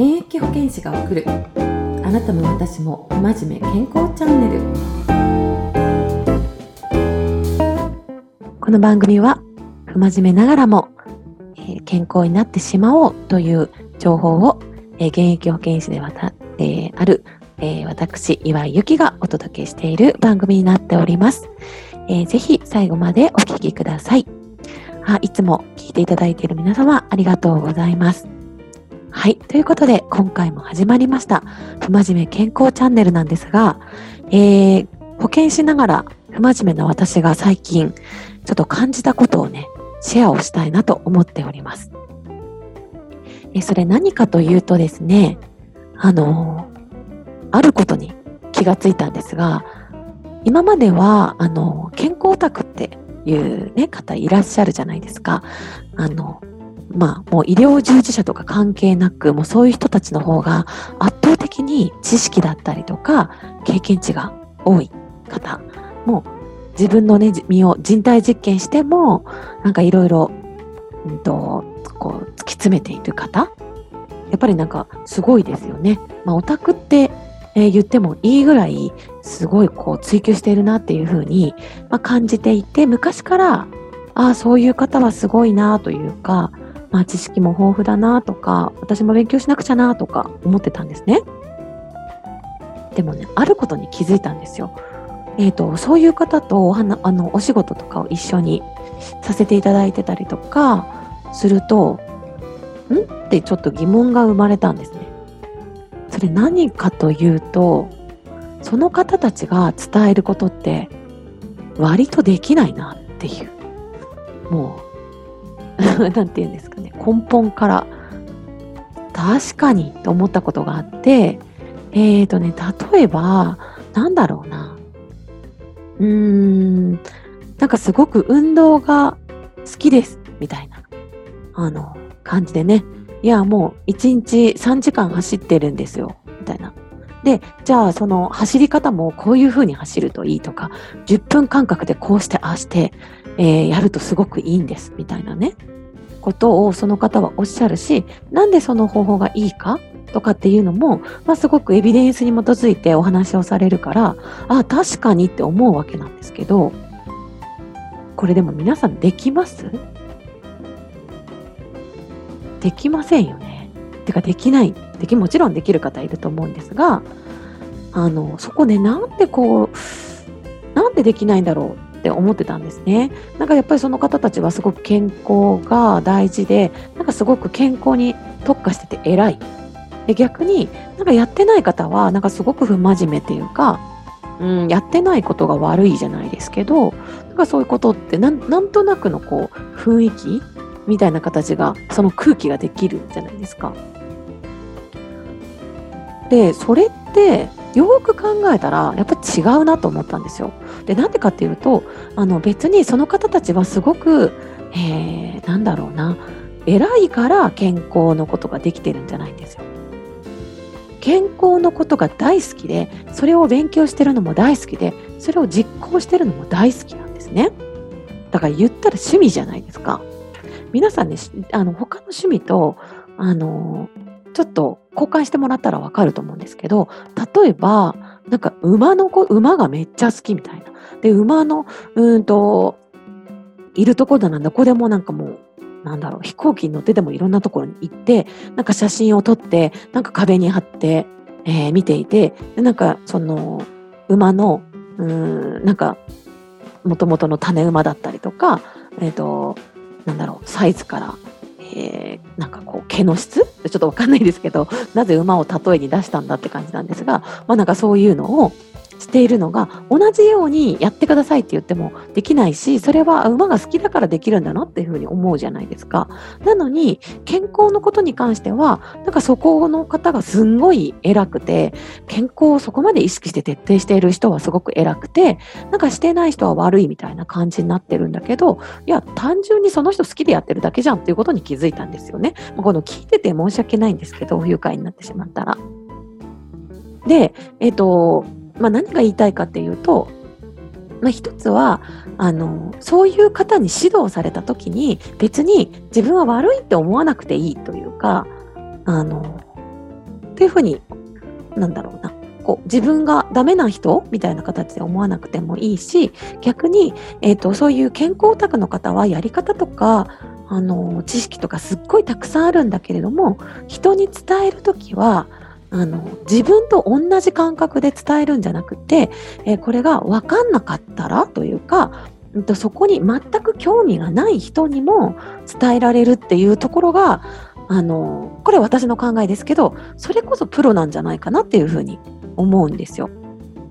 現役保健師が送る。あなたも私も真面目健康チャンネル。この番組は不真面目ながらも、えー、健康になってしまおうという情報を、えー、現役保健師でわた、えー、ある、え私岩井由紀がお届けしている番組になっております、えー、ぜひ最後までお聞きください。あいつも聞いていただいている皆様ありがとうございます。はい。ということで、今回も始まりました。不真面目健康チャンネルなんですが、えー、保険しながら不真面目な私が最近、ちょっと感じたことをね、シェアをしたいなと思っております。えそれ何かというとですね、あのあることに気がついたんですが、今までは、あの健康オタクっていうね、方いらっしゃるじゃないですか。あの、まあ、もう医療従事者とか関係なく、もうそういう人たちの方が圧倒的に知識だったりとか、経験値が多い方。も自分のね、身を人体実験しても、なんかいろいろ、うんと、こう、突き詰めている方。やっぱりなんかすごいですよね。まあ、オタクって、えー、言ってもいいぐらい、すごいこう追求しているなっていうふうに、まあ、感じていて、昔から、ああ、そういう方はすごいなというか、まあ、知識も豊富だなとか、私も勉強しなくちゃなとか思ってたんですね。でもね、あることに気づいたんですよ。えっ、ー、と、そういう方とお花あのお仕事とかを一緒にさせていただいてたりとかすると、ん？ってちょっと疑問が生まれたんですね。それ何かというと、その方たちが伝えることって割とできないなっていう。もう 何て言うんですかね、根本から。確かに。と思ったことがあって、えーとね、例えば、なんだろうな。うーん、なんかすごく運動が好きです、みたいな、あの、感じでね。いや、もう1日3時間走ってるんですよ、みたいな。で、じゃあその走り方もこういう風に走るといいとか、10分間隔でこうしてああして、えー、やるとすごくいいんです、みたいなね。ことをその方はおっしゃるし、なんでその方法がいいかとかっていうのも、まあ、すごくエビデンスに基づいてお話をされるから、あ、確かにって思うわけなんですけど、これでも皆さんできます？できませんよね。てかできない。でき、もちろんできる方いると思うんですが、あの、そこね、なんでこう、なんでできないんだろうって思ってたんですね。なんかやっぱりその方たちはすごく健康が大事で、なんかすごく健康に特化してて偉い。で逆になんかやってない方はなんかすごく不真面目っていうか、うん、やってないことが悪いじゃないですけど、なんかそういうことってなんなんとなくのこう雰囲気みたいな形が、その空気ができるじゃないですか。で、それってよく考えたらやっぱ違うなと思ったんですよ。でなんでかっていうとあの別にその方たちはすごく、えー、なんだろうな偉いから健康のことができてるんじゃないんですよ。健康のことが大好きでそれを勉強してるのも大好きでそれを実行してるのも大好きなんですね。だから言ったら趣味じゃないですか。皆さんねあの他の趣味とあのちょっと交換してもらったらわかると思うんですけど、例えば、なんか馬の子、馬がめっちゃ好きみたいな。で、馬の、うんと、いるところなんだ、ここでもなんかもう、なんだろう、飛行機に乗ってでもいろんなところに行って、なんか写真を撮って、なんか壁に貼って、えー、見ていて、でなんかその、馬の、うん、なんか、もともとの種馬だったりとか、えっ、ー、と、なんだろう、サイズから、えー、なんかこう毛の質？ちょっとわかんないですけどなぜ馬を例えに出したんだって感じなんですが、まあ、なんかそういうのをしているのが同じようにやってくださいって言ってもできないしそれは馬が好きだからできるんだなっていうふうに思うじゃないですかなのに健康のことに関してはなんかそこの方がすんごい偉くて健康をそこまで意識して徹底している人はすごく偉くてなんかしてない人は悪いみたいな感じになってるんだけどいや単純にその人好きでやってるだけじゃんっていうことに気づいたんですよねこの聞いてて申し訳ないんですけど不愉快になってしまったら。で、えっ、ー、と、まあ、何が言いたいかっていうと、まあ、一つはあのそういう方に指導された時に別に自分は悪いって思わなくていいというかあのっていうふうに、なんだろうな、こう自分がダメな人みたいな形で思わなくてもいいし、逆に、え、ー、と、そういう健康オタクの方はやり方とか、あの、知識とかすっごいたくさんあるんだけれども、人に伝えるときは、あの、自分と同じ感覚で伝えるんじゃなくて、えー、これが分かんなかったらというか、そこに全く興味がない人にも伝えられるっていうところが、あの、これ私の考えですけど、それこそプロなんじゃないかなっていうふうに思うんですよ。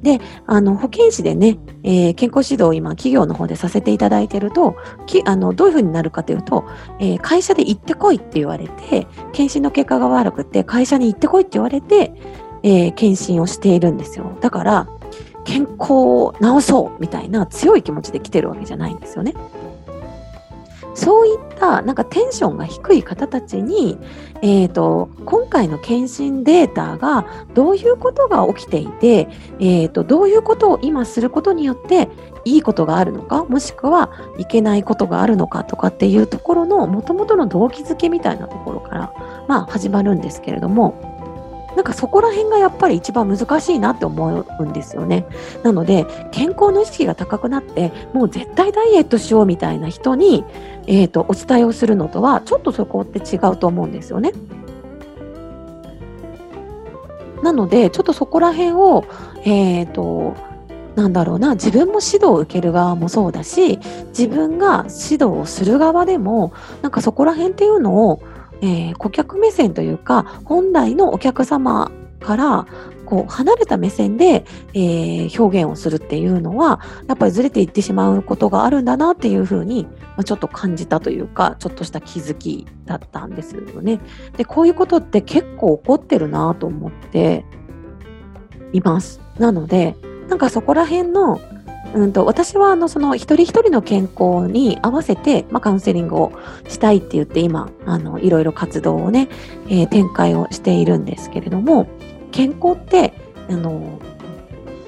で、あの、保健師でね、えー、健康指導を今、企業の方でさせていただいてると、きあのどういうふうになるかというと、えー、会社で行ってこいって言われて、検診の結果が悪くて、会社に行ってこいって言われて、えー、検診をしているんですよ。だから、健康を治そうみたいな強い気持ちで来てるわけじゃないんですよね。そういったなんかテンションが低い方たちに、えーと、今回の検診データがどういうことが起きていて、えーと、どういうことを今することによっていいことがあるのかもしくはいけないことがあるのかとかっていうところのもともとの動機づけみたいなところから、まあ、始まるんですけれども。なんかそこら辺がやっぱり一番難しいなって思うんですよね。なので、健康の意識が高くなって、もう絶対ダイエットしようみたいな人に、えっ、ー、と、お伝えをするのとは、ちょっとそこって違うと思うんですよね。なので、ちょっとそこら辺を、えっ、ー、と、なんだろうな、自分も指導を受ける側もそうだし、自分が指導をする側でも、なんかそこら辺っていうのを、えー、顧客目線というか本来のお客様からこう離れた目線で、えー、表現をするっていうのはやっぱりずれていってしまうことがあるんだなっていうふうに、まあ、ちょっと感じたというかちょっとした気づきだったんですよね。でこういうことって結構起こってるなと思っています。なのでなんかそこら辺のうんと、私はあのその一人一人の健康に合わせて、まあ、カウンセリングをしたいって言って今あのいろいろ活動をね、えー、展開をしているんですけれども健康ってあの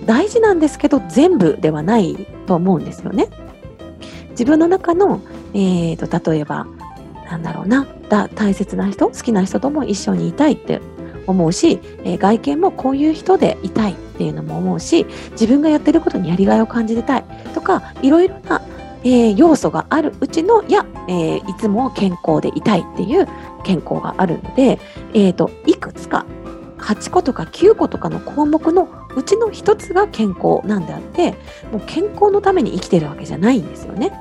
大事なんですけど全部ではないと思うんですよね。自分の中の、えーと、例えばなんだろうな大切な人好きな人とも一緒にいたいって思うし、えー、外見もこういう人でいたいっていうのも思うし自分がやってることにやりがいを感じてたいとかいろいろな、えー、要素があるうちのや、えー、いつも健康でいたいっていう健康があるので、えーと、いくつか8個とか9個とかの項目のうちの1つが健康なんであってもう健康のために生きてるわけじゃないんですよね。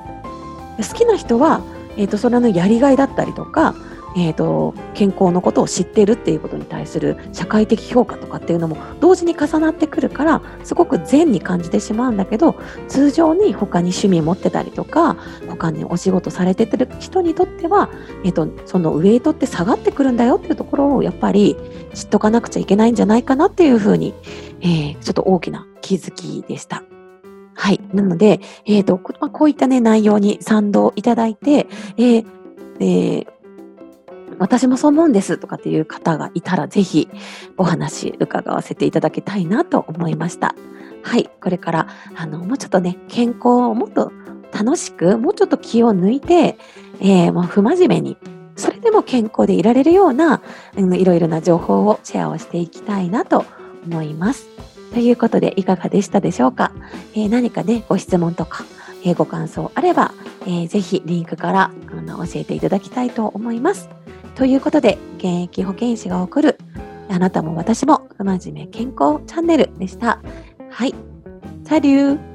好きな人は、えーとそれのやりがいだったりとかえーと、健康のことを知っているっていうことに対する社会的評価とかっていうのも同時に重なってくるからすごく善に感じてしまうんだけど通常に他に趣味持ってたりとか他にお仕事されてる人にとっては、えーと、そのウエイトって下がってくるんだよっていうところをやっぱり知っとかなくちゃいけないんじゃないかなっていうふうに、えー、ちょっと大きな気づきでした。はい。なので、えっ、ー、と、こういったね、内容に賛同いただいて、えーえー私もそう思うんですとかっていう方がいたら、ぜひお話伺わせていただきたいなと思いました。はい、これから、あの、もうちょっとね、健康をもっと楽しく、もうちょっと気を抜いて、えー、もう不真面目に、それでも健康でいられるような、うん、いろいろな情報をシェアをしていきたいなと思います。ということで、いかがでしたでしょうか、えー、何かね、ご質問とか、えー、ご感想あれば、えー、ぜひリンクからあの教えていただきたいと思います。ということで、現役保健師が送る、あなたも私も不真面目健康チャンネルでした。はい。さりゅー